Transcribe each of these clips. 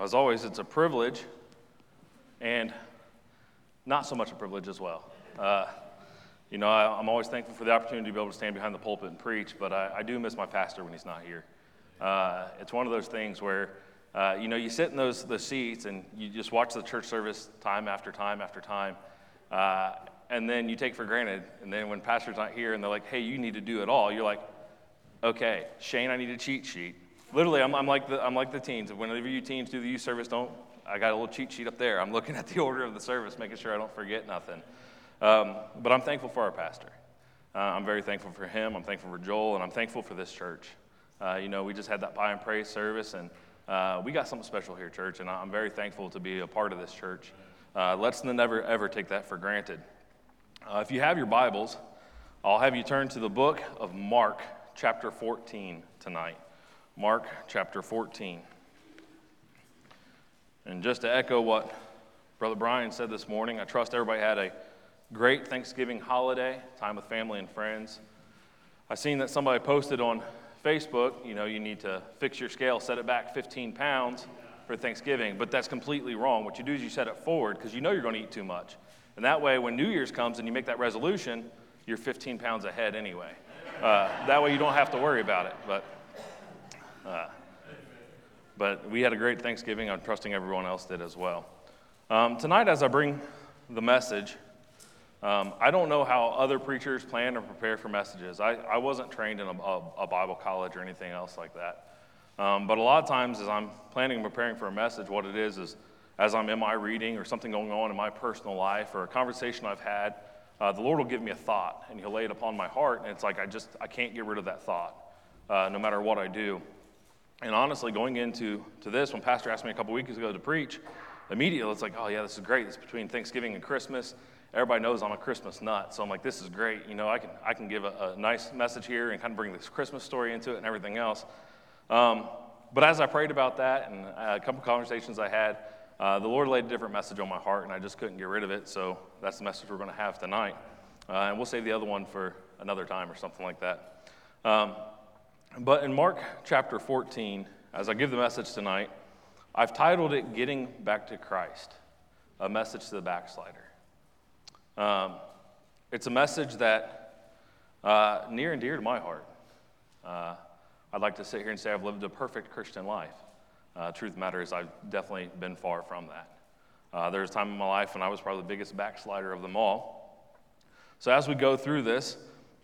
As always, it's a privilege and not so much a privilege as well. Uh, you know, I, am always thankful for the opportunity to be able to stand behind the pulpit and preach, but I, I do miss my pastor when he's not here. Uh, it's one of those things where, uh, you know, you sit in those, those seats and you just watch the church service time after time after time, uh, and then you take for granted. And then when pastor's not here and they're like, hey, you need to do it all, you're like, okay, Shane, I need a cheat sheet. Literally, I'm, I'm, like the, I'm like the teens. Whenever you teens do the youth service, don't, I got a little cheat sheet up there. I'm looking at the order of the service, making sure I don't forget nothing. Um, but I'm thankful for our pastor. Uh, I'm very thankful for him. I'm thankful for Joel, and I'm thankful for this church. Uh, you know, we just had that pie and praise service, and uh, we got something special here, church, and I'm very thankful to be a part of this church. Uh, let's never, ever take that for granted. Uh, if you have your Bibles, I'll have you turn to the book of Mark, chapter 14, tonight. Mark, chapter 14. And just to echo what Brother Brian said this morning, I trust everybody had a great Thanksgiving holiday, time with family and friends. I seen that somebody posted on Facebook, you know, you need to fix your scale, set it back 15 pounds for Thanksgiving, but that's completely wrong. What you do is you set it forward because you know you're going to eat too much. And that way, when New Year's comes and you make that resolution, you're 15 pounds ahead anyway. Uh, that way, you don't have to worry about it. But, uh, but we had a great Thanksgiving. I'm trusting everyone else did as well. Um, tonight, as I bring the message, um, I don't know how other preachers plan or prepare for messages. I, I wasn't trained in a, a, a, Bible college or anything else like that. Um, but a lot of times, as I'm planning and preparing for a message, what it is is as I'm in my reading or something going on in my personal life or a conversation I've had, uh, the Lord will give me a thought and He'll lay it upon my heart. And it's like I just, I can't get rid of that thought uh, no matter what I do. And honestly, going into to this, when Pastor asked me a couple weeks ago to preach, immediately it's like, oh, yeah, this is great. It's between Thanksgiving and Christmas everybody knows I'm a Christmas nut. So I'm like, this is great. You know, I can, I can give a, a nice message here and kind of bring this Christmas story into it and everything else. Um, but as I prayed about that and a couple conversations I had, uh, the Lord laid a different message on my heart, and I just couldn't get rid of it. So that's the message we're going to have tonight. Uh, and we'll save the other one for another time or something like that. Um, but in Mark chapter 14, as I give the message tonight, I've titled it Getting Back to Christ, a message to the backslider. Um, it's a message that uh, near and dear to my heart. Uh, I'd like to sit here and say I've lived a perfect Christian life. Uh, truth matters, I've definitely been far from that. Uh, there was a time in my life when I was probably the biggest backslider of them all. So as we go through this,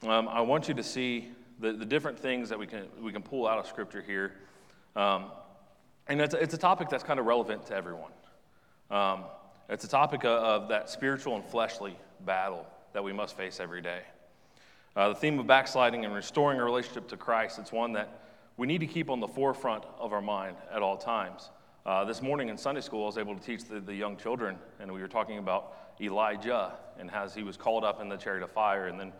um, I want you to see the, the different things that we can, we can pull out of Scripture here. Um, and it's, it's a topic that's kind of relevant to everyone. Um, it's a topic of, that spiritual and fleshly battle that we must face every day. Uh, the theme of backsliding and restoring a relationship to Christ, it's one that we need to keep on the forefront of our mind at all times. Uh, this morning in Sunday school, I was able to teach the, the young children, and we were talking about Elijah and how he was called up in the chariot of fire. And then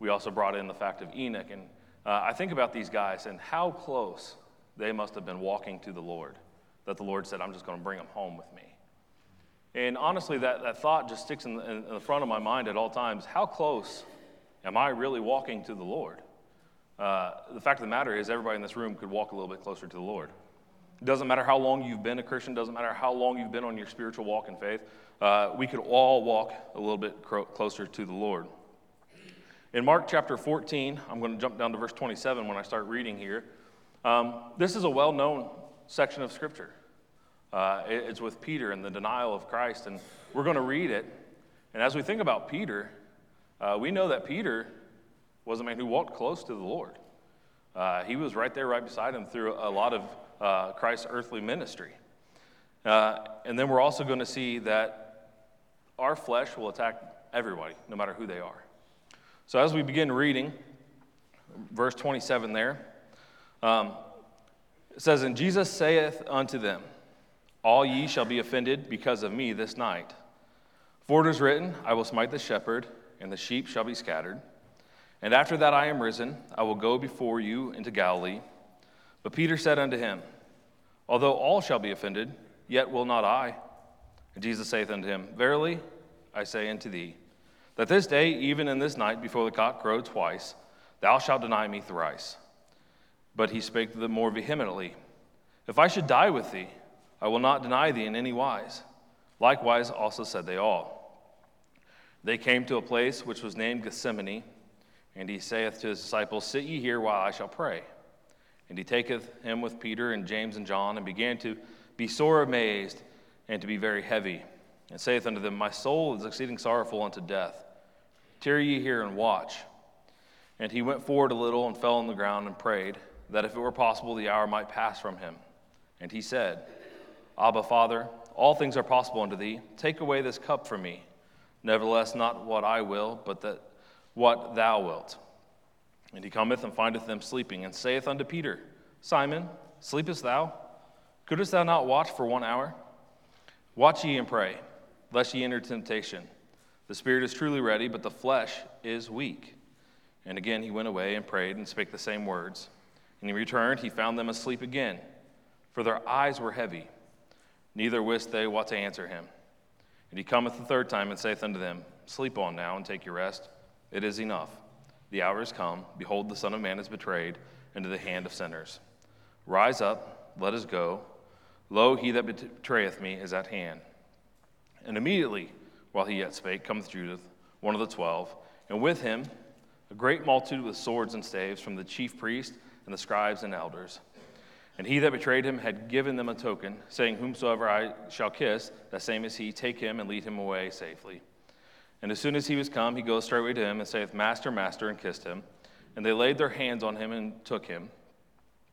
we also brought in the fact of Enoch. And uh, I think about these guys and how close they must have been walking to the Lord that the Lord said, I'm just going to bring them home with me. And honestly, that, that thought just sticks in the, in the front of my mind at all times. How close am I really walking to the Lord? Uh, the fact of the matter is, everybody in this room could walk a little bit closer to the Lord. It doesn't matter how long you've been a Christian, doesn't matter how long you've been on your spiritual walk in faith, uh, we could all walk a little bit cro- closer to the Lord. In Mark chapter 14, I'm going to jump down to verse 27 when I start reading here. Um, this is a well known section of Scripture. Uh, it's with Peter and the denial of Christ, and we're going to read it. And as we think about Peter, uh, we know that Peter was a man who walked close to the Lord. Uh, he was right there, right beside him through a lot of uh, Christ's earthly ministry. Uh, and then we're also going to see that our flesh will attack everybody, no matter who they are. So as we begin reading, verse 27 there, um, it says, And Jesus saith unto them, all ye shall be offended because of me this night. For it is written, I will smite the shepherd, and the sheep shall be scattered. And after that I am risen, I will go before you into Galilee. But Peter said unto him, Although all shall be offended, yet will not I. And Jesus saith unto him, Verily I say unto thee, that this day, even in this night, before the cock crow twice, thou shalt deny me thrice. But he spake the more vehemently, If I should die with thee, I will not deny thee in any wise. Likewise, also said they all. They came to a place which was named Gethsemane, and he saith to his disciples, Sit ye here while I shall pray. And he taketh him with Peter and James and John, and began to be sore amazed and to be very heavy, and saith unto them, My soul is exceeding sorrowful unto death. Tarry ye here and watch. And he went forward a little and fell on the ground and prayed, that if it were possible, the hour might pass from him. And he said, Abba, Father, all things are possible unto thee. Take away this cup from me. Nevertheless, not what I will, but that what thou wilt. And he cometh and findeth them sleeping, and saith unto Peter, Simon, sleepest thou? Couldst thou not watch for one hour? Watch ye and pray, lest ye enter temptation. The spirit is truly ready, but the flesh is weak. And again he went away and prayed and spake the same words. And he returned, he found them asleep again, for their eyes were heavy. Neither wist they what to answer him. And he cometh the third time and saith unto them, Sleep on now and take your rest. It is enough. The hour is come. Behold, the Son of Man is betrayed into the hand of sinners. Rise up, let us go. Lo, he that betrayeth me is at hand. And immediately, while he yet spake, cometh Judas, one of the twelve, and with him a great multitude with swords and staves from the chief priest and the scribes and elders. And he that betrayed him had given them a token, saying, Whomsoever I shall kiss, that same is he, take him and lead him away safely. And as soon as he was come, he goes straightway to him and saith, Master, Master, and kissed him. And they laid their hands on him and took him.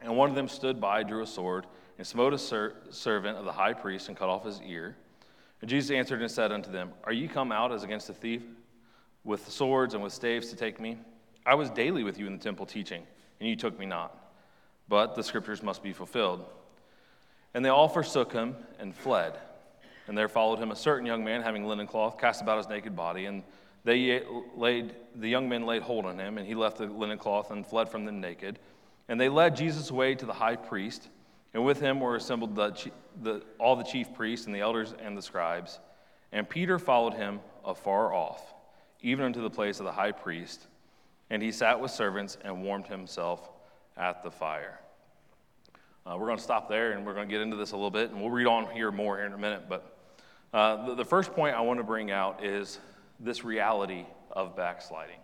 And one of them stood by, drew a sword, and smote a ser- servant of the high priest, and cut off his ear. And Jesus answered and said unto them, Are ye come out as against a thief, with swords and with staves to take me? I was daily with you in the temple teaching, and you took me not but the scriptures must be fulfilled. And they all forsook him and fled. And there followed him a certain young man having linen cloth cast about his naked body. And they laid, the young men laid hold on him, and he left the linen cloth and fled from them naked. And they led Jesus away to the high priest, and with him were assembled the, the, all the chief priests and the elders and the scribes. And Peter followed him afar off, even unto the place of the high priest. And he sat with servants and warmed himself at the fire. Uh, we're going to stop there and we're going to get into this a little bit, and we'll read on here more here in a minute. But uh, the, the first point I want to bring out is this reality of backsliding.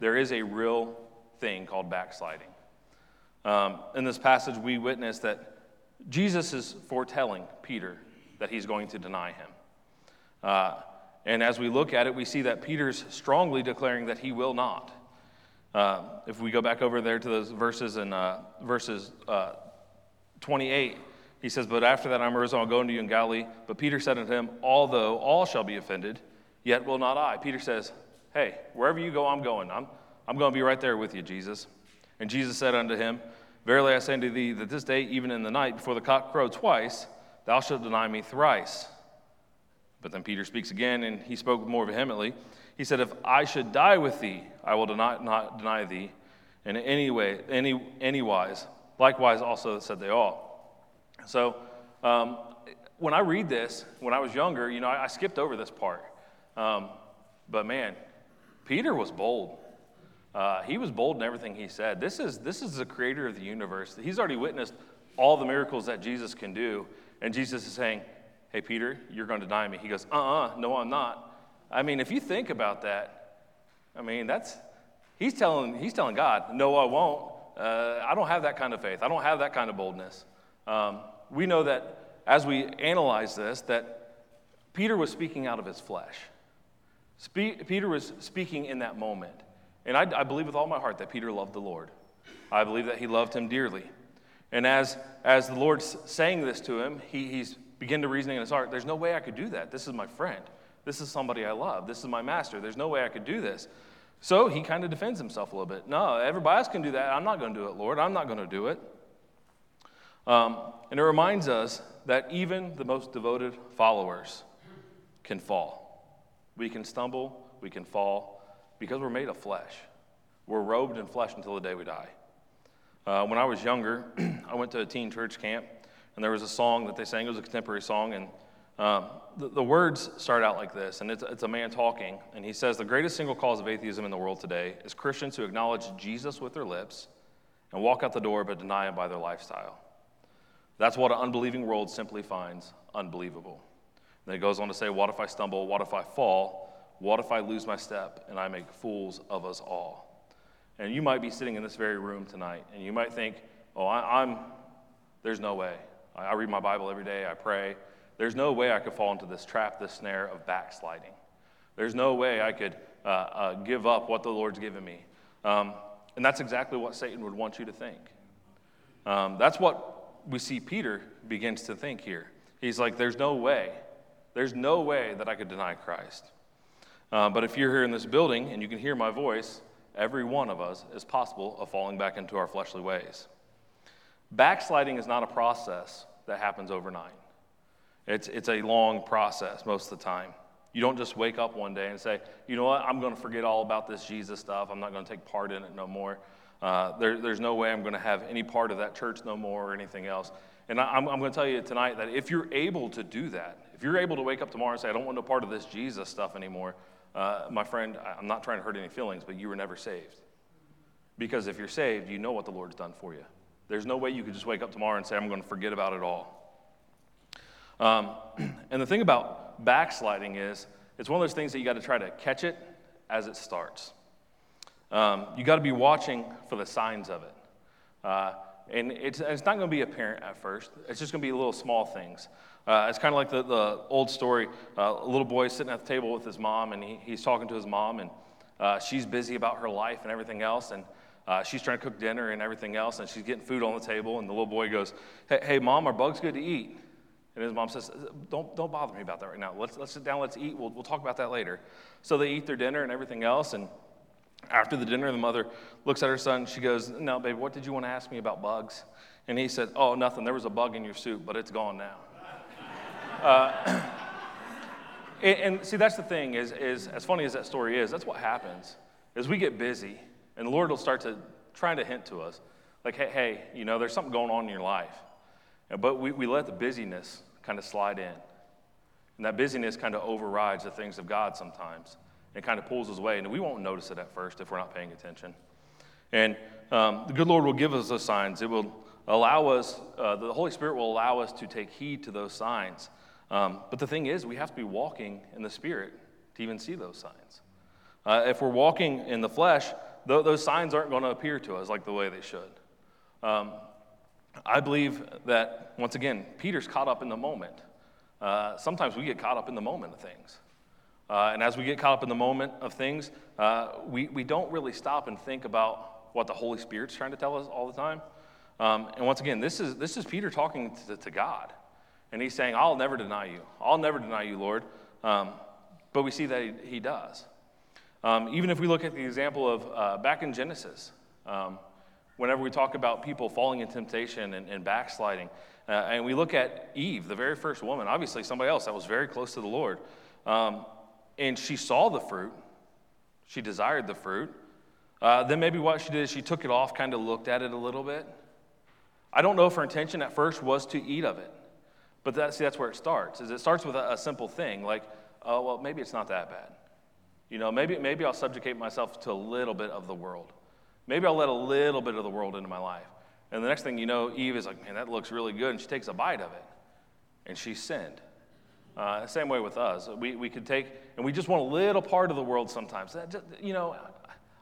There is a real thing called backsliding. Um, in this passage, we witness that Jesus is foretelling Peter that he's going to deny him. Uh, and as we look at it, we see that Peter's strongly declaring that he will not. Uh, if we go back over there to those verses in uh, verses uh, 28, he says, But after that I'm risen, I'll go into you in Galilee. But Peter said unto him, Although all shall be offended, yet will not I. Peter says, Hey, wherever you go, I'm going. I'm, I'm going to be right there with you, Jesus. And Jesus said unto him, Verily I say unto thee that this day, even in the night, before the cock crow twice, thou shalt deny me thrice. But then Peter speaks again, and he spoke more vehemently. He said, If I should die with thee, I will deny, not deny thee in any way, any, any wise. Likewise, also said they all. So, um, when I read this, when I was younger, you know, I, I skipped over this part. Um, but man, Peter was bold. Uh, he was bold in everything he said. This is, this is the creator of the universe. He's already witnessed all the miracles that Jesus can do. And Jesus is saying, Hey, Peter, you're going to deny me. He goes, Uh uh-uh, uh no, I'm not. I mean, if you think about that, I mean, that's, he's telling, he's telling God, no, I won't. Uh, I don't have that kind of faith. I don't have that kind of boldness. Um, we know that as we analyze this, that Peter was speaking out of his flesh. Spe- Peter was speaking in that moment. And I, I believe with all my heart that Peter loved the Lord. I believe that he loved him dearly. And as, as the Lord's saying this to him, he, he's beginning to reasoning in his heart, there's no way I could do that. This is my friend. This is somebody I love. This is my master. There's no way I could do this. So he kind of defends himself a little bit. No, everybody else can do that. I'm not going to do it, Lord. I'm not going to do it. Um, and it reminds us that even the most devoted followers can fall. We can stumble, we can fall, because we're made of flesh. We're robed in flesh until the day we die. Uh, when I was younger, I went to a teen church camp, and there was a song that they sang. It was a contemporary song, and um, the, the, words start out like this, and it's, it's a man talking, and he says The greatest single cause of atheism in the world today is Christians who acknowledge Jesus with their lips and walk out the door but deny him by their lifestyle. That's what an unbelieving world simply finds unbelievable. then it goes on to say, What if I stumble? What if I fall? What if I lose my step and I make fools of us all? And you might be sitting in this very room tonight and you might think, Oh, I, am there's no way. I, I read my Bible every day, I pray. There's no way I could fall into this trap, this snare of backsliding. There's no way I could uh, uh, give up what the Lord's given me. Um, and that's exactly what Satan would want you to think. Um, that's what we see Peter begins to think here. He's like, There's no way. There's no way that I could deny Christ. Uh, but if you're here in this building and you can hear my voice, every one of us is possible of falling back into our fleshly ways. Backsliding is not a process that happens overnight, it's, it's a long process most of the time. You don't just wake up one day and say, you know what, I'm going to forget all about this Jesus stuff. I'm not going to take part in it no more. Uh, there, there's no way I'm going to have any part of that church no more or anything else. And I, am going to tell you tonight that if you're able to do that, if you're able to wake up tomorrow and say, I don't want no part of this Jesus stuff anymore, uh, my friend, I'm not trying to hurt any feelings, but you were never saved. Because if you're saved, you know what the Lord's done for you. There's no way you could just wake up tomorrow and say, I'm going to forget about it all. Um, and the thing about backsliding is, it's one of those things that you got to try to catch it as it starts. Um, you got to be watching for the signs of it. Uh, and it's, it's not going to be apparent at first, it's just going to be little small things. Uh, it's kind of like the, the old story uh, a little boy sitting at the table with his mom, and he, he's talking to his mom, and uh, she's busy about her life and everything else. And uh, she's trying to cook dinner and everything else, and she's getting food on the table. And the little boy goes, Hey, hey mom, are bugs good to eat? And his mom says, don't, don't bother me about that right now. Let's, let's sit down, let's eat. We'll, we'll talk about that later. So they eat their dinner and everything else. And after the dinner, the mother looks at her son. She goes, No, baby, what did you want to ask me about bugs? And he said, Oh, nothing. There was a bug in your soup, but it's gone now. Uh, and, and, see, that's the thing is, is, as funny as that story is, that's what happens. Is we get busy, and the Lord will start to trying to hint to us, like, hey, hey, you know, there's something going on in your life. But we, we let the busyness kind of slide in. And that busyness kind of overrides the things of God sometimes. It kind of pulls us away. And we won't notice it at first if we're not paying attention. And um, the good Lord will give us those signs. It will allow us, uh, the Holy Spirit will allow us to take heed to those signs. Um, but the thing is, we have to be walking in the Spirit to even see those signs. Uh, if we're walking in the flesh, th- those signs aren't going to appear to us like the way they should. Um, I believe that, once again, Peter's caught up in the moment. Uh, sometimes we get caught up in the moment of things. Uh, and as we get caught up in the moment of things, uh, we, we don't really stop and think about what the Holy Spirit's trying to tell us all the time. Um, and once again, this is, this is Peter talking to, to, God. And he's saying, I'll never deny you. I'll never deny you, Lord. Um, but we see that he, he does. Um, even if we look at the example of uh, back in Genesis, um, whenever we talk about people falling in temptation and, and backsliding. Uh, and we look at Eve, the very first woman, obviously somebody else that was very close to the Lord. Um, and she saw the fruit, she desired the fruit. Uh, then maybe what she did is she took it off, kind of looked at it a little bit. I don't know if her intention at first was to eat of it. But that, see, that's where it starts. Is it starts with a, a simple thing like, oh, well, maybe it's not that bad. You know, maybe, maybe I'll subjugate myself to a little bit of the world. Maybe I'll let a little bit of the world into my life. And the next thing you know, Eve is like, man, that looks really good. And she takes a bite of it. And she sinned. Uh, same way with us. We, we could take, and we just want a little part of the world sometimes. Just, you know,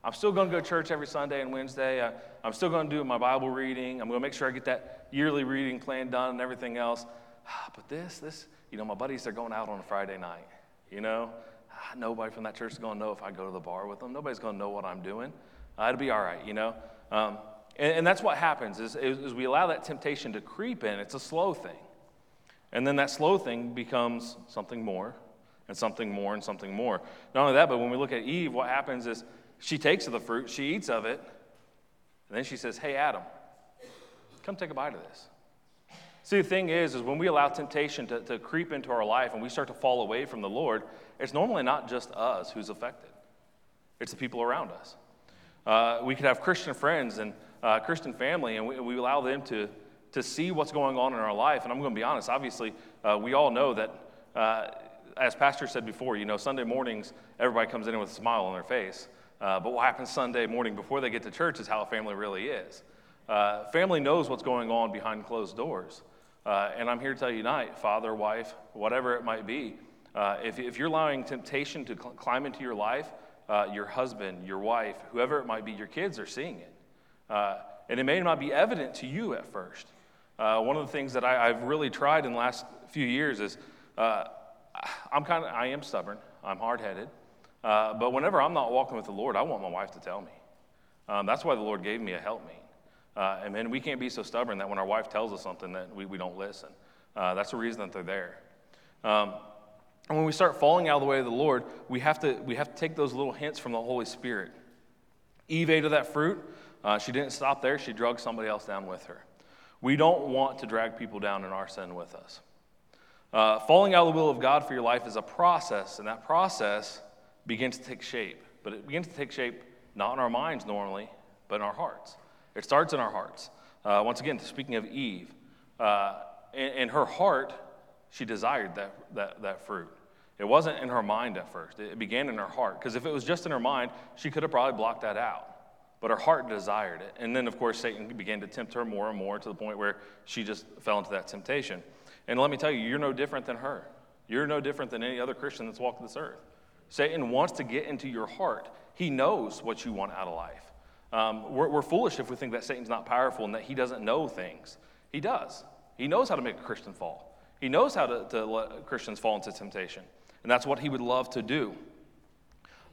I'm still going to go to church every Sunday and Wednesday. I, I'm still going to do my Bible reading. I'm going to make sure I get that yearly reading plan done and everything else. But this, this, you know, my buddies, they're going out on a Friday night. You know, nobody from that church is going to know if I go to the bar with them. Nobody's going to know what I'm doing uh, it'll be all right, you know? Um, and, and, that's what happens is, is we allow that temptation to creep in. It's a slow thing. And then that slow thing becomes something more and something more and something more. Not only that, but when we look at Eve, what happens is she takes of the fruit, she eats of it, and then she says, Hey, Adam, come take a bite of this. See, the thing is, is when we allow temptation to, to creep into our life and we start to fall away from the Lord, it's normally not just us who's affected, it's the people around us. Uh, we could have Christian friends and uh, Christian family, and we, we, allow them to, to see what's going on in our life. And I'm going to be honest, obviously, uh, we all know that, uh, as Pastor said before, you know, Sunday mornings, everybody comes in with a smile on their face. Uh, but what happens Sunday morning before they get to church is how a family really is. Uh, family knows what's going on behind closed doors. Uh, and I'm here to tell you tonight, father, wife, whatever it might be, uh, if, if you're allowing temptation to cl- climb into your life, uh, your husband, your wife, whoever it might be, your kids are seeing it. Uh, and it may not be evident to you at first. Uh, one of the things that I, have really tried in the last few years is uh, I'm kind of, I am stubborn, I'm hard headed. but whenever I'm not walking with the Lord, I want my wife to tell me. Um, that's why the Lord gave me a helpmate. Uh, and then we can't be so stubborn that when our wife tells us something that we, we don't listen. Uh, that's the reason that they're there. Um, and when we start falling out of the way of the Lord, we have to, we have to take those little hints from the Holy Spirit. Eve ate of that fruit. Uh, she didn't stop there, she drugged somebody else down with her. We don't want to drag people down in our sin with us. Uh, falling out of the will of God for your life is a process, and that process begins to take shape. But it begins to take shape not in our minds normally, but in our hearts. It starts in our hearts. Uh, once again, speaking of Eve, uh, in, in, her heart, she desired that, that, that fruit. It wasn't in her mind at first, it began in her heart. Because if it was just in her mind, she could have probably blocked that out. But her heart desired it. And then, of course, Satan began to tempt her more and more to the point where she just fell into that temptation. And let me tell you, you're no different than her. You're no different than any other Christian that's walked this earth. Satan wants to get into your heart. He knows what you want out of life. Um, we're, we're foolish if we think that Satan's not powerful and that he doesn't know things. He does. He knows how to make a Christian fall, he knows how to, to let Christians fall into temptation. And that's what he would love to do.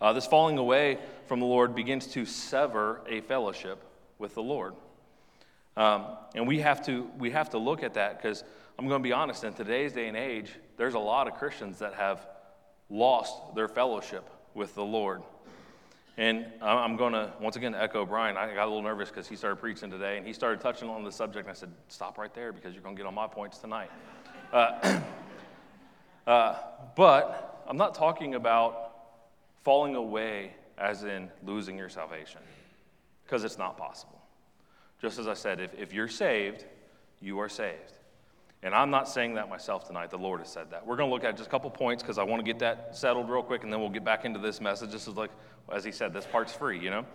Uh, this falling away from the Lord begins to sever a fellowship with the Lord. Um, and we have to, we have to look at that because I'm going to be honest, in today's day and age, there's a lot of Christians that have lost their fellowship with the Lord. And I'm going to, once again, echo Brian. I got a little nervous because he started preaching today and he started touching on the subject. And I said, Stop right there because you're going to get on my points tonight. Uh, uh, but I'm not talking about falling away as in losing your salvation because it's not possible. Just as I said, if, if you're saved, you are saved. And I'm not saying that myself tonight. The Lord has said that. We're going to look at just a couple points because I want to get that settled real quick, and then we'll get back into this message. This is like, as he said, this part's free, you know?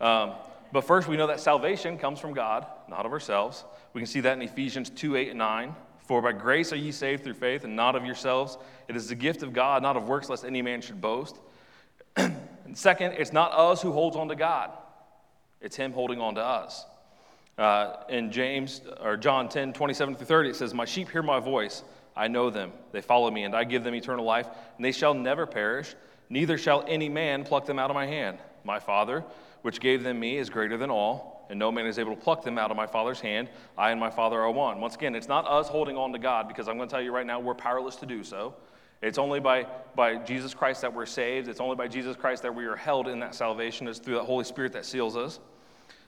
Um, but first, we know that salvation comes from God, not of ourselves. We can see that in Ephesians 2 8 and 9. For by grace are ye saved through faith, and not of yourselves. It is the gift of God, not of works, lest any man should boast. second, it's not us who holds on to God, it's Him holding on to us. Uh, in James or John 10, 27 through 30, it says, My sheep hear my voice. I know them. They follow me, and I give them eternal life, and they shall never perish, neither shall any man pluck them out of my hand. My Father, which gave them me, is greater than all, and no man is able to pluck them out of my Father's hand. I and my Father are one. Once again, it's not us holding on to God, because I'm going to tell you right now, we're powerless to do so. It's only by, by Jesus Christ that we're saved. It's only by Jesus Christ that we are held in that salvation. It's through the Holy Spirit that seals us.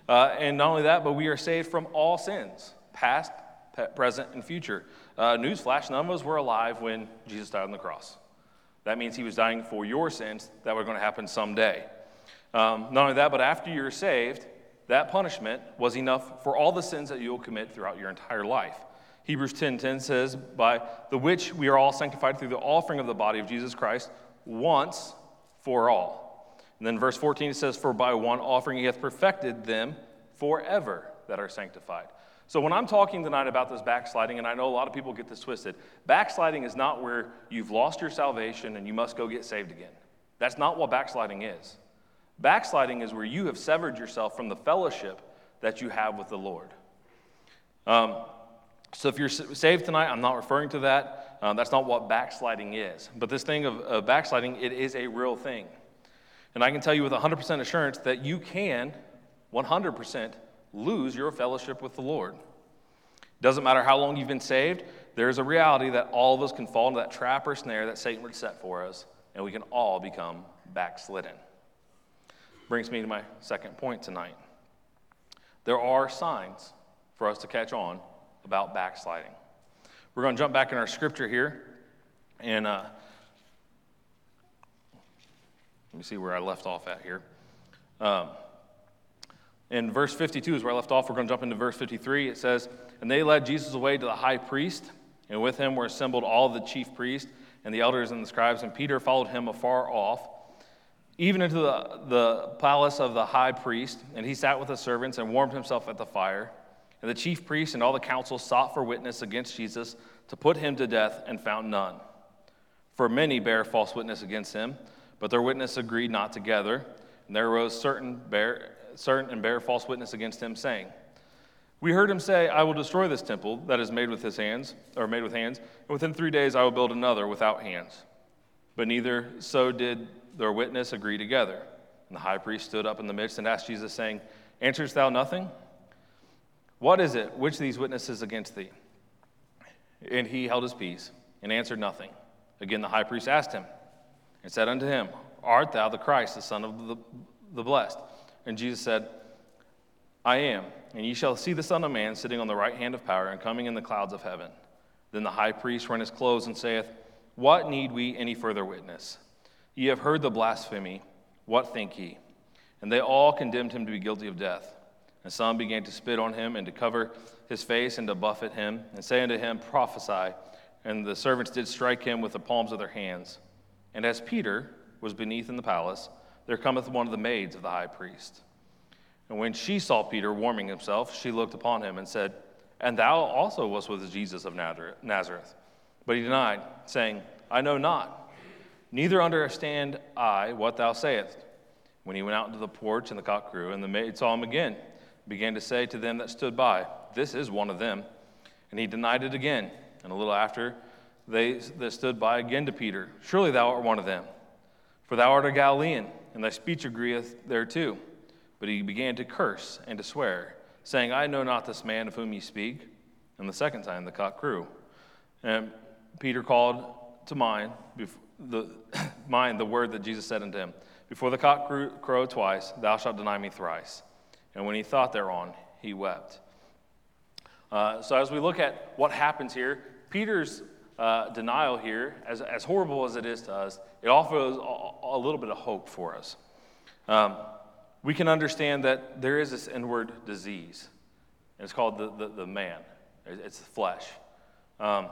Uh, and not only that, but we are saved from all sins, past, present, and future. Uh, newsflash none of us were alive when Jesus died on the cross. That means he was dying for your sins that were going to happen someday. Um, not only that, but after you're saved, that punishment was enough for all the sins that you'll commit throughout your entire life. Hebrews 10:10 10, says, "By the which we are all sanctified through the offering of the body of Jesus Christ once for all." And then verse 14 it says, For by one offering he hath perfected them forever that are sanctified. So when I'm talking tonight about this backsliding, and I know a lot of people get this twisted, backsliding is not where you've lost your salvation and you must go get saved again. That's not what backsliding is. Backsliding is where you have severed yourself from the fellowship that you have with the Lord. Um, so if you're saved tonight, I'm not referring to that. Um, that's not what backsliding is. But this thing of, of backsliding, it is a real thing. And I can tell you with 100% assurance that you can 100% lose your fellowship with the Lord. Doesn't matter how long you've been saved, there's a reality that all of us can fall into that trap or snare that Satan would set for us, and we can all become backslidden. Brings me to my second point tonight. There are signs for us to catch on about backsliding. We're going to jump back in our scripture here, and uh, let me see where I left off at here. Um, in verse 52 is where I left off. We're going to jump into verse 53. It says, And they led Jesus away to the high priest, and with him were assembled all the chief priests and the elders and the scribes, and Peter followed him afar off, even into the, the palace of the high priest. And he sat with the servants and warmed himself at the fire. And the chief priests and all the council sought for witness against Jesus to put him to death and found none. For many bare false witness against him, but their witness agreed not together. And there arose certain, bear, certain and bear false witness against him, saying, We heard him say, I will destroy this temple that is made with his hands, or made with hands, and within three days I will build another without hands. But neither so did their witness agree together. And the high priest stood up in the midst and asked Jesus, saying, Answerest thou nothing? What is it? Which these witnesses against thee? And he held his peace and answered nothing. Again, the high priest asked him and said unto him, Art thou the Christ, the Son of the, the blessed? And Jesus said, I am. And ye shall see the Son of Man sitting on the right hand of power and coming in the clouds of heaven. Then the high priest rent his clothes and saith, What need we any further witness? Ye have heard the blasphemy. What think ye? And they all condemned him to be guilty of death. And some began to spit on him and to cover his face and to buffet him and say unto him, Prophesy. And the servants did strike him with the palms of their hands. And as Peter was beneath in the palace, there cometh one of the maids of the high priest. And when she saw Peter warming himself, she looked upon him and said, And thou also wast with Jesus of Nazareth. But he denied, saying, I know not, neither understand I what thou sayest. When he went out into the porch, and the cock crew, and the maid saw him again, began to say to them that stood by, This is one of them. And he denied it again. And a little after, they that stood by again to Peter, Surely thou art one of them. For thou art a Galilean, and thy speech agreeth thereto. But he began to curse and to swear, saying, I know not this man of whom ye speak. And the second time the cock crew. And Peter called to mind the, mind the word that Jesus said unto him, Before the cock crow twice, thou shalt deny me thrice. And when he thought thereon, he wept. Uh, so, as we look at what happens here, Peter's uh, denial here, as, as horrible as it is to us, it offers a, little bit of hope for us. Um, we can understand that there is this inward disease, and it's called the, the, the man, it's the flesh. Um,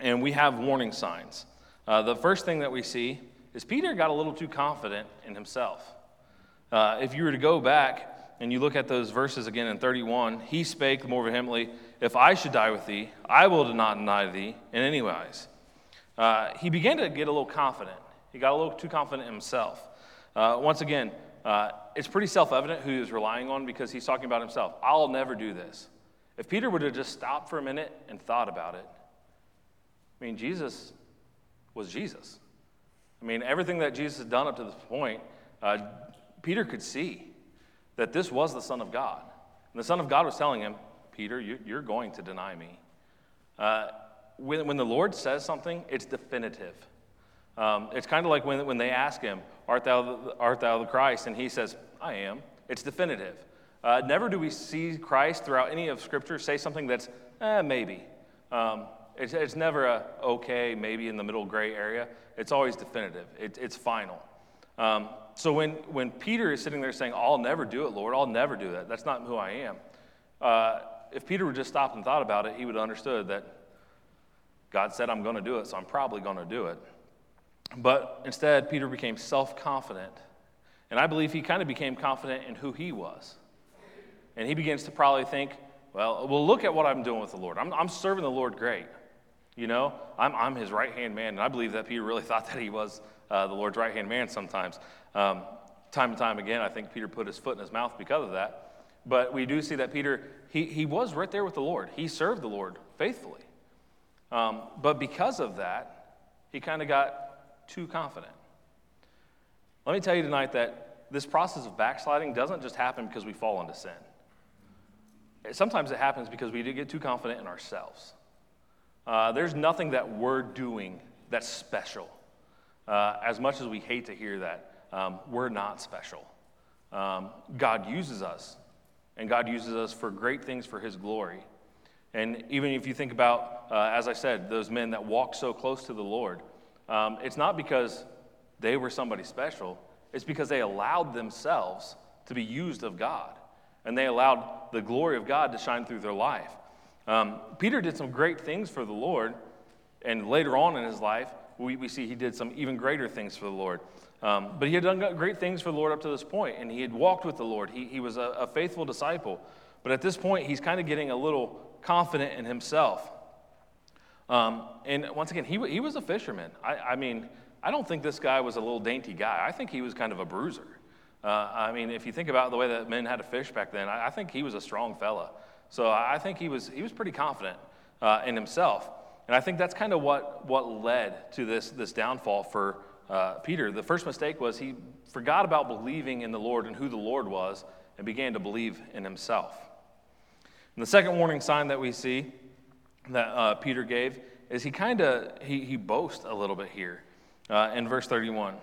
and we have warning signs. Uh, the first thing that we see is Peter got a little too confident in himself. Uh, if you were to go back and you look at those verses again in 31, he spake more vehemently, If I should die with thee, I will not deny thee in any wise. Uh, he began to get a little confident. He got a little too confident himself. Uh, once again, uh, it's pretty self evident who he was relying on because he's talking about himself. I'll never do this. If Peter would have just stopped for a minute and thought about it, I mean, Jesus was Jesus. I mean, everything that Jesus had done up to this point, uh, Peter could see that this was the Son of God. And the Son of God was telling him, Peter, you, are going to deny me. Uh, when, when the Lord says something, it's definitive. Um, it's kind of like when, when they ask him, art thou, the, art thou the Christ? And he says, I am. It's definitive. Uh, never do we see Christ throughout any of Scripture say something that's, eh, maybe. Um, it's, it's never a okay, maybe in the middle gray area. It's always definitive, it, it's final. Um, so when, when Peter is sitting there saying, I'll never do it, Lord, I'll never do that, that's not who I am. Uh, if Peter would just stopped and thought about it, he would have understood that God said, I'm going to do it, so I'm probably going to do it. But instead, Peter became self confident. And I believe he kind of became confident in who he was. And he begins to probably think, well, well, look at what I'm doing with the Lord. I'm, I'm serving the Lord great. You know, I'm, I'm his right hand man. And I believe that Peter really thought that he was uh, the Lord's right hand man sometimes. Um, time and time again, I think Peter put his foot in his mouth because of that. But we do see that Peter, he, he was right there with the Lord. He served the Lord faithfully. Um, but because of that, he kind of got too confident. Let me tell you tonight that this process of backsliding doesn't just happen because we fall into sin. Sometimes it happens because we get too confident in ourselves. Uh, there's nothing that we're doing that's special. Uh, as much as we hate to hear that, um, we're not special. Um, God uses us, and God uses us for great things for His glory. And even if you think about, uh, as I said, those men that walk so close to the Lord, um, it's not because they were somebody special, it's because they allowed themselves to be used of God. And they allowed the glory of God to shine through their life. Um, Peter did some great things for the Lord, and later on in his life, we, we see he did some even greater things for the Lord. Um, but he had done great things for the Lord up to this point, and he had walked with the Lord. He, he was a, a faithful disciple. But at this point, he's kind of getting a little confident in himself. Um, and once again, he, he was a fisherman. I, I, mean, I don't think this guy was a little dainty guy. I think he was kind of a bruiser. Uh, I mean, if you think about the way that men had to fish back then, I, I think he was a strong fella. So I think he was, he was pretty confident uh, in himself. And I think that's kind of what, what led to this, this downfall for uh, Peter. The first mistake was he forgot about believing in the Lord and who the Lord was and began to believe in himself. And the second warning sign that we see that uh, Peter gave is he kind of he, he boasts a little bit here uh, in verse 31.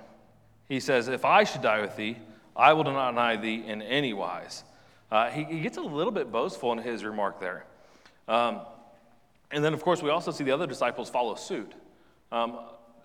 He says, If I should die with thee, I will not deny thee in any wise. Uh, he, he, gets a little bit boastful in his remark there. Um, and then, of course, we also see the other disciples follow suit. Um,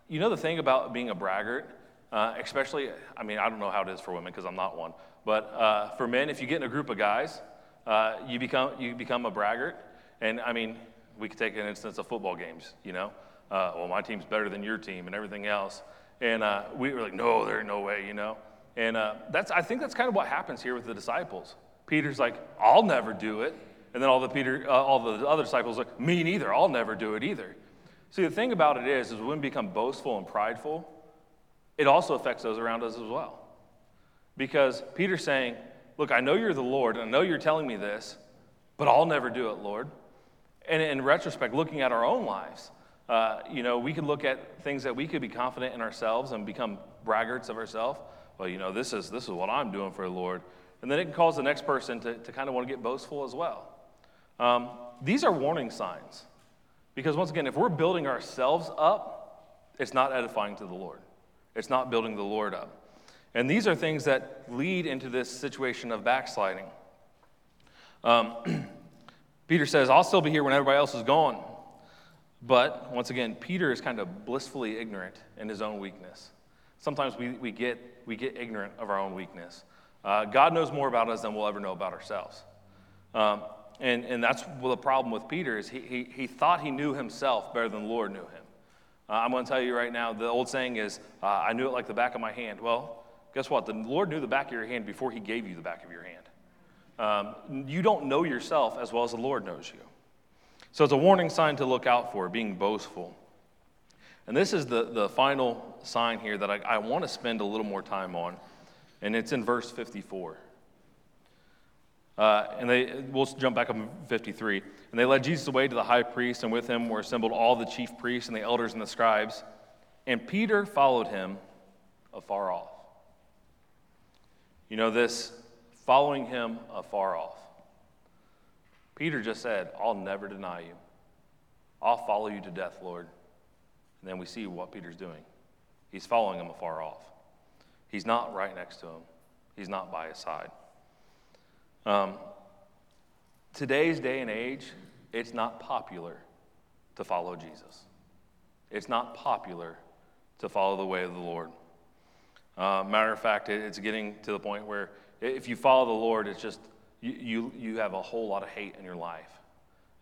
you know the thing about being a braggart, uh, especially, I mean, I don't know how it is for women because I'm not one, but uh, for men, if you get in a group of guys, uh, you, become, you become a braggart. And I mean, we could take an instance of football games, you know? Uh, well, my team's better than your team and everything else. And uh, we were like, no, there's no way, you know? And uh, that's, I think that's kind of what happens here with the disciples. Peter's like, I'll never do it. And then all the, Peter, uh, all the other disciples like, me neither, I'll never do it either. See, the thing about it is, is when we become boastful and prideful, it also affects those around us as well. Because Peter's saying, Look, I know you're the Lord, and I know you're telling me this, but I'll never do it, Lord. And in retrospect, looking at our own lives, uh, you know, we could look at things that we could be confident in ourselves and become braggarts of ourselves. Well, you know, this is, this is what I'm doing for the Lord. And then it can cause the next person to, to kind of want to get boastful as well. Um, these are warning signs. Because once again, if we're building ourselves up, it's not edifying to the Lord. It's not building the Lord up. And these are things that lead into this situation of backsliding. Um, Peter says, I'll still be here when everybody else is gone. But once again, Peter is kind of blissfully ignorant in his own weakness. Sometimes we, we, get, we get ignorant of our own weakness. Uh, God knows more about us than we'll ever know about ourselves. Um, and, and that's the problem with Peter is he, he, he thought he knew himself better than the Lord knew him. Uh, I'm going to tell you right now, the old saying is, uh, I knew it like the back of my hand. Well, guess what? The Lord knew the back of your hand before he gave you the back of your hand. Um, you don't know yourself as well as the Lord knows you. So it's a warning sign to look out for, being boastful. And this is the, the final sign here that I, I want to spend a little more time on, and it's in verse 54. Uh, and they, we'll jump back up in 53. And they led Jesus away to the high priest, and with him were assembled all the chief priests and the elders and the scribes. And Peter followed him afar off. You know, this following him afar off. Peter just said, I'll never deny you. I'll follow you to death, Lord. And then we see what Peter's doing. He's following him afar off. He's not right next to him, he's not by his side. Um, today's day and age, it's not popular to follow Jesus. It's not popular to follow the way of the Lord. Uh, matter of fact, it's getting to the point where if you follow the Lord, it's just you, you, you have a whole lot of hate in your life.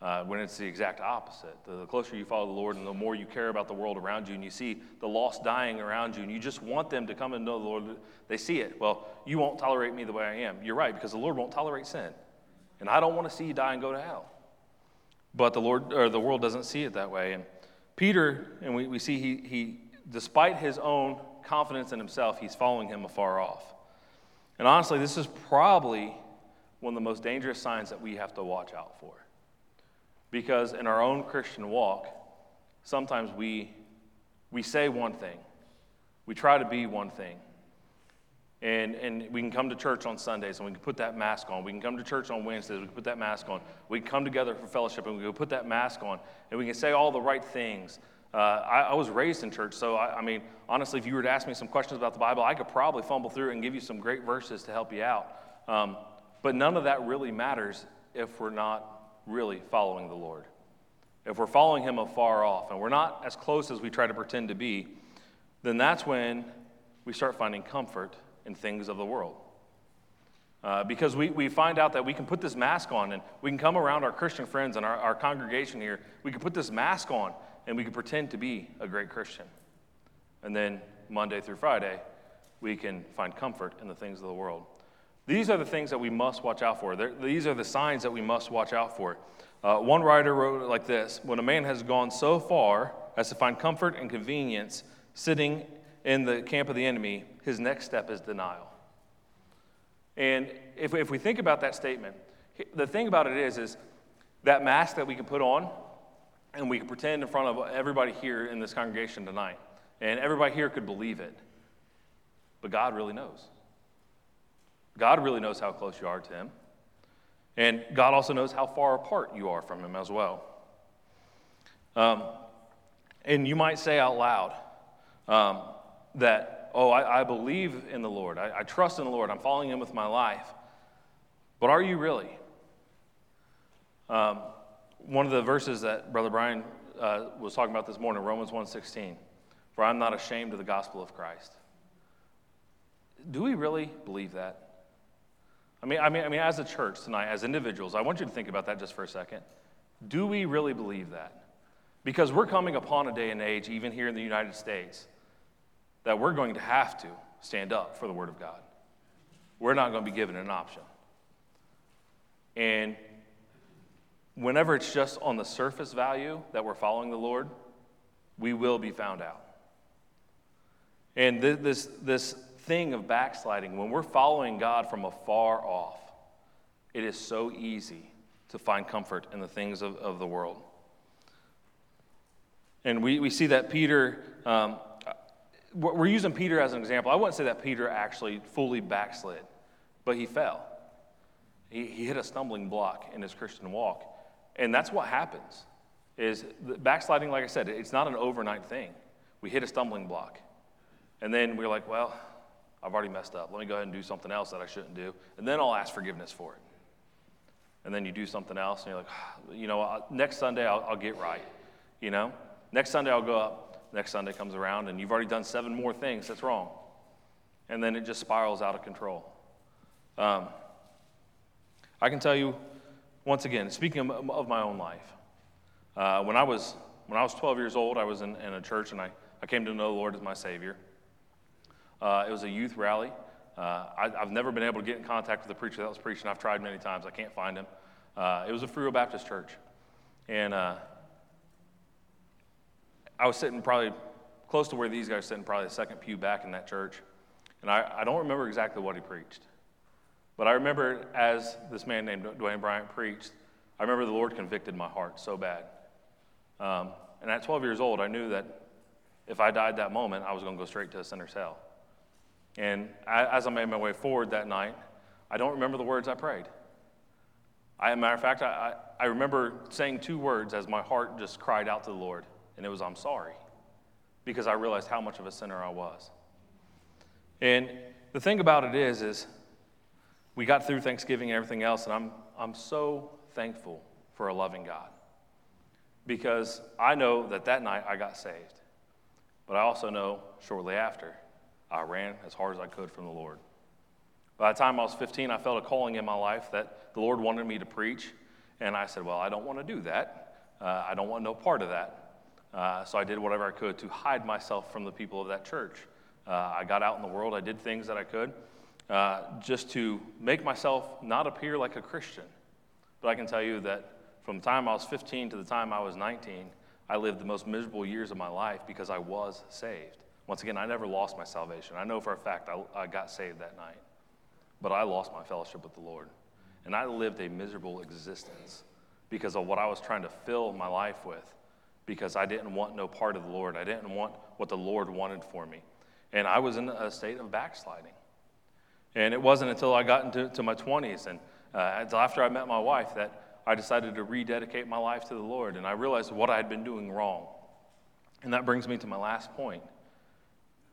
Uh, when it's the exact opposite. The, closer you follow the Lord and the more you care about the world around you, and you see the lost dying around you, and you just want them to come and know the Lord, they see it. Well, you won't tolerate me the way I am. You're right, because the Lord won't tolerate sin. And I don't want to see you die and go to hell. But the Lord or the world doesn't see it that way. And Peter, and we, we see he, he, despite his own confidence in himself, he's following him afar off. And honestly, this is probably one of the most dangerous signs that we have to watch out for. Because in our own Christian walk, sometimes we, we say one thing, we try to be one thing. And, and we can come to church on Sundays and we can put that mask on. We can come to church on Wednesdays, we can put that mask on. We can come together for fellowship and we can put that mask on. And we can say all the right things. Uh, I, I, was raised in church, so I, I, mean, honestly, if you were to ask me some questions about the Bible, I could probably fumble through and give you some great verses to help you out. Um, but none of that really matters if we're not really following the Lord. If we're following Him afar off and we're not as close as we try to pretend to be, then that's when we start finding comfort in things of the world. Uh, because we, we find out that we can put this mask on and we can come around our Christian friends and our, our congregation here. We can put this mask on and we can pretend to be a great Christian. And then Monday through Friday, we can find comfort in the things of the world. These are the things that we must watch out for. They're, these are the signs that we must watch out for. Uh, one writer wrote it like this When a man has gone so far as to find comfort and convenience sitting in the camp of the enemy, his next step is denial. And if, if we think about that statement, the thing about it is, is that mask that we can put on and we can pretend in front of everybody here in this congregation tonight, and everybody here could believe it, but God really knows. God really knows how close you are to Him. And God also knows how far apart you are from Him as well. Um, and you might say out loud um, that, oh, I, I, believe in the Lord. I, I trust in the Lord. I'm following Him with my life. But are you really? Um, one of the verses that Brother Brian uh, was talking about this morning, Romans 1.16, for I'm not ashamed of the gospel of Christ. Do we really believe that? I mean, I mean, I mean, as a church tonight, as individuals, I want you to think about that just for a second. Do we really believe that? Because we're coming upon a day and age, even here in the United States, that we're going to have to stand up for the Word of God. We're not going to be given an option. And whenever it's just on the surface value that we're following the Lord, we will be found out. And this, this thing of backsliding, when we're following God from afar off, it is so easy to find comfort in the things of, of the world. And we, we see that Peter, um, we're using Peter as an example. I wouldn't say that Peter actually fully backslid, but he fell. He, he hit a stumbling block in his Christian walk. And that's what happens is backsliding, like I said, it's not an overnight thing. We hit a stumbling block. And then we're like, well, I've already messed up. Let me go ahead and do something else that I shouldn't do. And then I'll ask forgiveness for it. And then you do something else, and you're like, you know, next Sunday I'll, I'll get right. You know, next Sunday I'll go up. Next Sunday comes around, and you've already done seven more things that's wrong. And then it just spirals out of control. Um, I can tell you once again, speaking of my own life, uh, when, I was, when I was 12 years old, I was in, in a church and I, I came to know the Lord as my Savior. Uh, it was a youth rally. Uh, I, have never been able to get in contact with the preacher that was preaching. I've tried many times, I can't find him. Uh, it was a Free Will Baptist church. And uh, I was sitting probably close to where these guys are sitting, probably the second pew back in that church. And I, I don't remember exactly what he preached. But I remember as this man named Dwayne Bryant preached, I remember the Lord convicted my heart so bad. Um, and at 12 years old, I knew that if I died that moment, I was going to go straight to a sinner's hell. And I, as I made my way forward that night, I don't remember the words I prayed. I, matter of fact, I, I remember saying two words as my heart just cried out to the Lord, and it was, I'm sorry, because I realized how much of a sinner I was. And the thing about it is, is we got through Thanksgiving and everything else, and I'm, I'm so thankful for a loving God because I know that that night I got saved. But I also know shortly after, I ran as hard as I could from the Lord. By the time I was 15, I felt a calling in my life that the Lord wanted me to preach. And I said, Well, I don't want to do that. Uh, I don't want no part of that. Uh, so I did whatever I could to hide myself from the people of that church. Uh, I got out in the world, I did things that I could uh, just to make myself not appear like a Christian. But I can tell you that from the time I was 15 to the time I was 19, I lived the most miserable years of my life because I was saved. Once again, I never lost my salvation. I know for a fact I, I got saved that night, but I lost my fellowship with the Lord. And I lived a miserable existence because of what I was trying to fill my life with because I didn't want no part of the Lord. I didn't want what the Lord wanted for me. And I was in a state of backsliding. And it wasn't until I got into my 20s and uh, after I met my wife that I decided to rededicate my life to the Lord. And I realized what I had been doing wrong. And that brings me to my last point,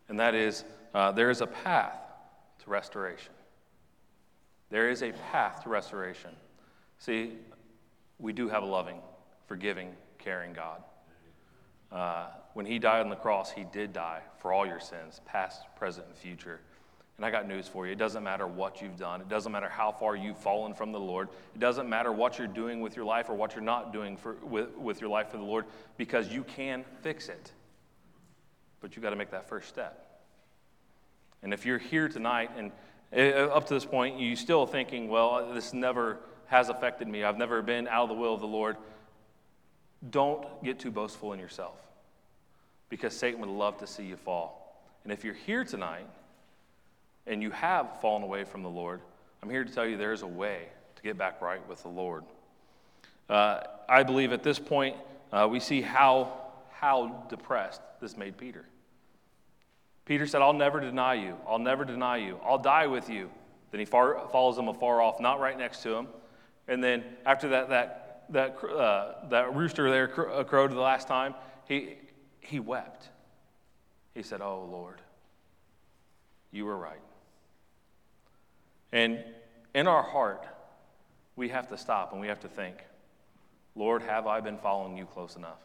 and that is uh, there is a path to restoration. There is a path to restoration. See, we do have a loving, forgiving, caring God. Uh, when He died on the cross, He did die for all your sins, past, present, and future. And I got news for you. It doesn't matter what you've done. It doesn't matter how far you've fallen from the Lord. It doesn't matter what you're doing with your life or what you're not doing for, with, with your life for the Lord because you can fix it. But you've got to make that first step. And if you're here tonight and eh, up to this point, you're still thinking, well, this never has affected me. I've never been out of the will of the Lord. Don't get too boastful in yourself because Satan would love to see you fall. And if you're here tonight and you have fallen away from the Lord, I'm here to tell you there is a way to get back right with the Lord. Uh, I believe at this point, uh, we see how, how depressed this made Peter. Peter said, I'll never deny you. I'll never deny you. I'll die with you. Then he far, follows him afar off, not right next to him. And then after that, that, that, uh, that rooster there uh, crowed the last time, he, he wept. He said, Oh, Lord, you were right. And in our heart, we have to stop and we have to think, Lord, have I been following you close enough?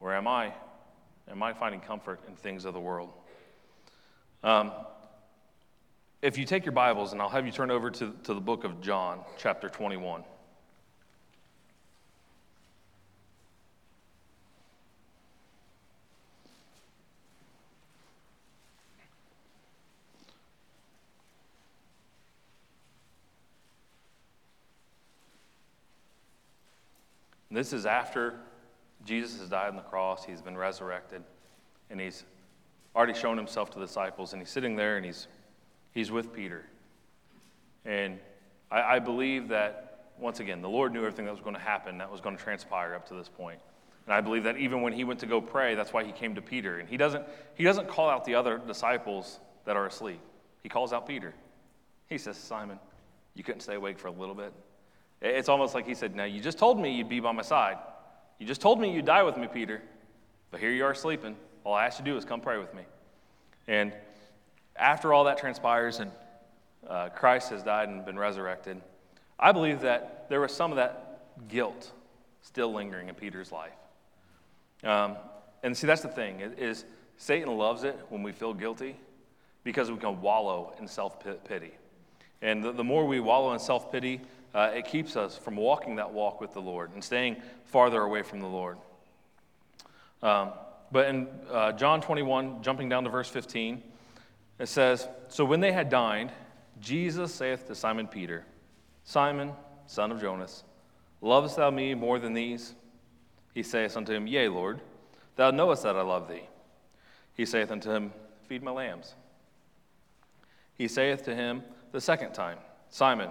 Or am I, am I finding comfort in things of the world? Um, if you take your Bibles, and I'll have you turn over to, to the book of John, chapter 21. This is after Jesus has died on the cross, he's been resurrected, and he's already shown himself to the disciples, and he's sitting there and he's, he's with Peter. And I, I believe that, once again, the Lord knew everything that was going to happen, that was going to transpire up to this point. And I believe that even when he went to go pray, that's why he came to Peter. And he doesn't, he doesn't call out the other disciples that are asleep, he calls out Peter. He says, Simon, you couldn't stay awake for a little bit? It's almost like he said, Now, you just told me you'd be by my side. You just told me you'd die with me, Peter. But here you are sleeping. All I ask you to do is come pray with me. And after all that transpires and uh, Christ has died and been resurrected, I believe that there was some of that guilt still lingering in Peter's life. Um, and see, that's the thing is Satan loves it when we feel guilty because we can wallow in self pity. And the, the, more we wallow in self pity, uh, it keeps us from walking that walk with the Lord and staying farther away from the Lord. Um, but in uh, John 21, jumping down to verse 15, it says, So when they had dined, Jesus saith to Simon Peter, Simon, son of Jonas, lovest thou me more than these? He saith unto him, Yea, Lord, thou knowest that I love thee. He saith unto him, Feed my lambs. He saith to him the second time, Simon,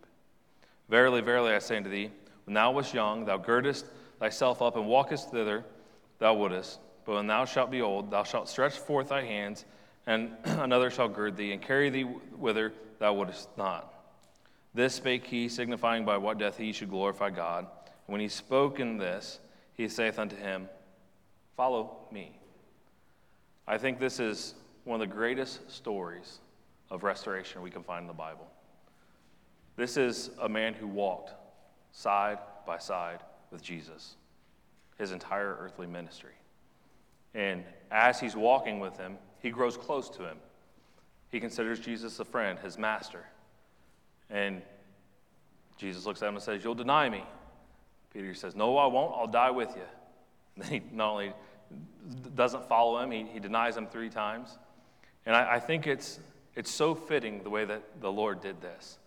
Verily, verily, I say unto thee, when thou wast young, thou girdest thyself up and walkest thither thou wouldest. But when thou shalt be old, thou shalt stretch forth thy hands, and another shall gird thee, and carry thee whither thou wouldest not. This spake he, signifying by what death he should glorify God. And when he spoke in this, he saith unto him, Follow me. I think this is one of the greatest stories of restoration we can find in the Bible. This is a man who walked side by side with Jesus his entire earthly ministry. And as he's walking with him, he grows close to him. He considers Jesus a friend, his master. And Jesus looks at him and says, You'll deny me. Peter says, No, I won't. I'll die with you. And then he not only doesn't follow him, he, he denies him three times. And I, I think it's, it's so fitting the way that the Lord did this.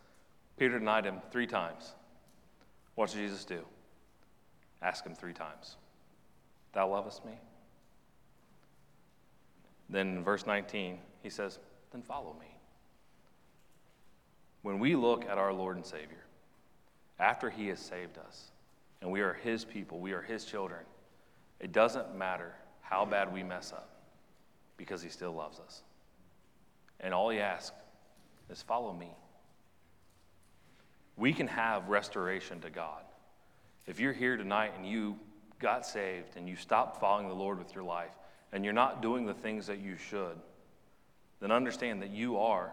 Peter denied him three times. What does Jesus do? Ask him three times Thou lovest me? Then in verse 19, he says, Then follow me. When we look at our Lord and Savior, after he has saved us, and we are his people, we are his children, it doesn't matter how bad we mess up because he still loves us. And all he asks is, Follow me. We can have restoration to God. If you're here tonight and you got saved and you stopped following the Lord with your life and you're not doing the things that you should, then understand that you are,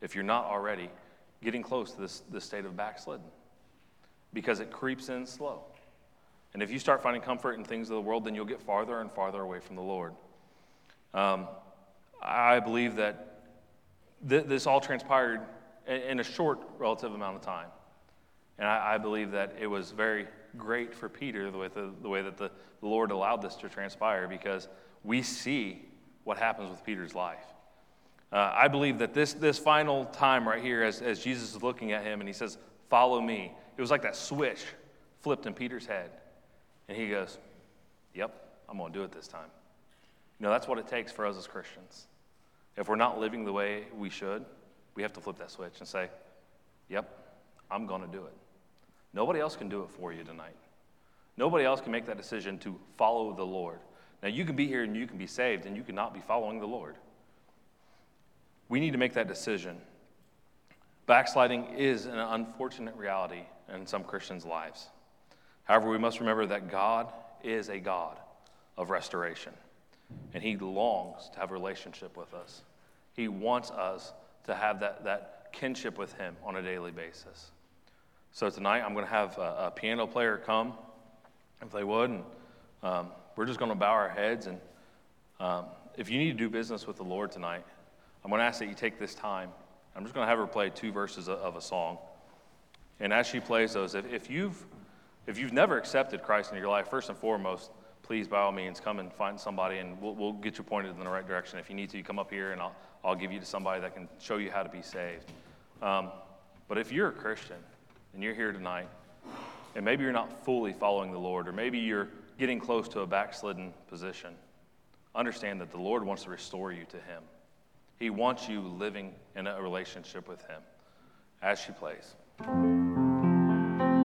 if you're not already, getting close to this, this state of backslidden because it creeps in slow. And if you start finding comfort in things of the world, then you'll get farther and farther away from the Lord. Um, I believe that th- this all transpired in, a short relative amount of time. And I, I, believe that it was very great for Peter the way, the, the way that the, the Lord allowed this to transpire because we see what happens with Peter's life. Uh, I believe that this, this final time right here, as, as Jesus is looking at him and he says, Follow me, it was like that switch flipped in Peter's head. And he goes, Yep, I'm going to do it this time. You know, that's what it takes for us as Christians. If we're not living the way we should, we have to flip that switch and say, Yep, I'm going to do it. Nobody else can do it for you tonight. Nobody else can make that decision to follow the Lord. Now, you can be here and you can be saved, and you cannot be following the Lord. We need to make that decision. Backsliding is an unfortunate reality in some Christians' lives. However, we must remember that God is a God of restoration, and He longs to have a relationship with us. He wants us to have that, that kinship with Him on a daily basis. So tonight, I'm going to have a, a piano player come, if they would, and um, we're just going to bow our heads. And um, if you need to do business with the Lord tonight, I'm going to ask that you take this time. I'm just going to have her play two verses of a song. And as she plays those, if, if you've if you've never accepted Christ in your life, first and foremost, please by all means come and find somebody and we'll, we'll get you pointed in the right direction. If you need to, you come up here and I'll, I'll give you to somebody that can show you how to be saved. Um, but if you're a Christian and you're here tonight, and maybe you're not fully following the Lord, or maybe you're getting close to a backslidden position, understand that the Lord wants to restore you to Him. He wants you living in a relationship with Him as she plays.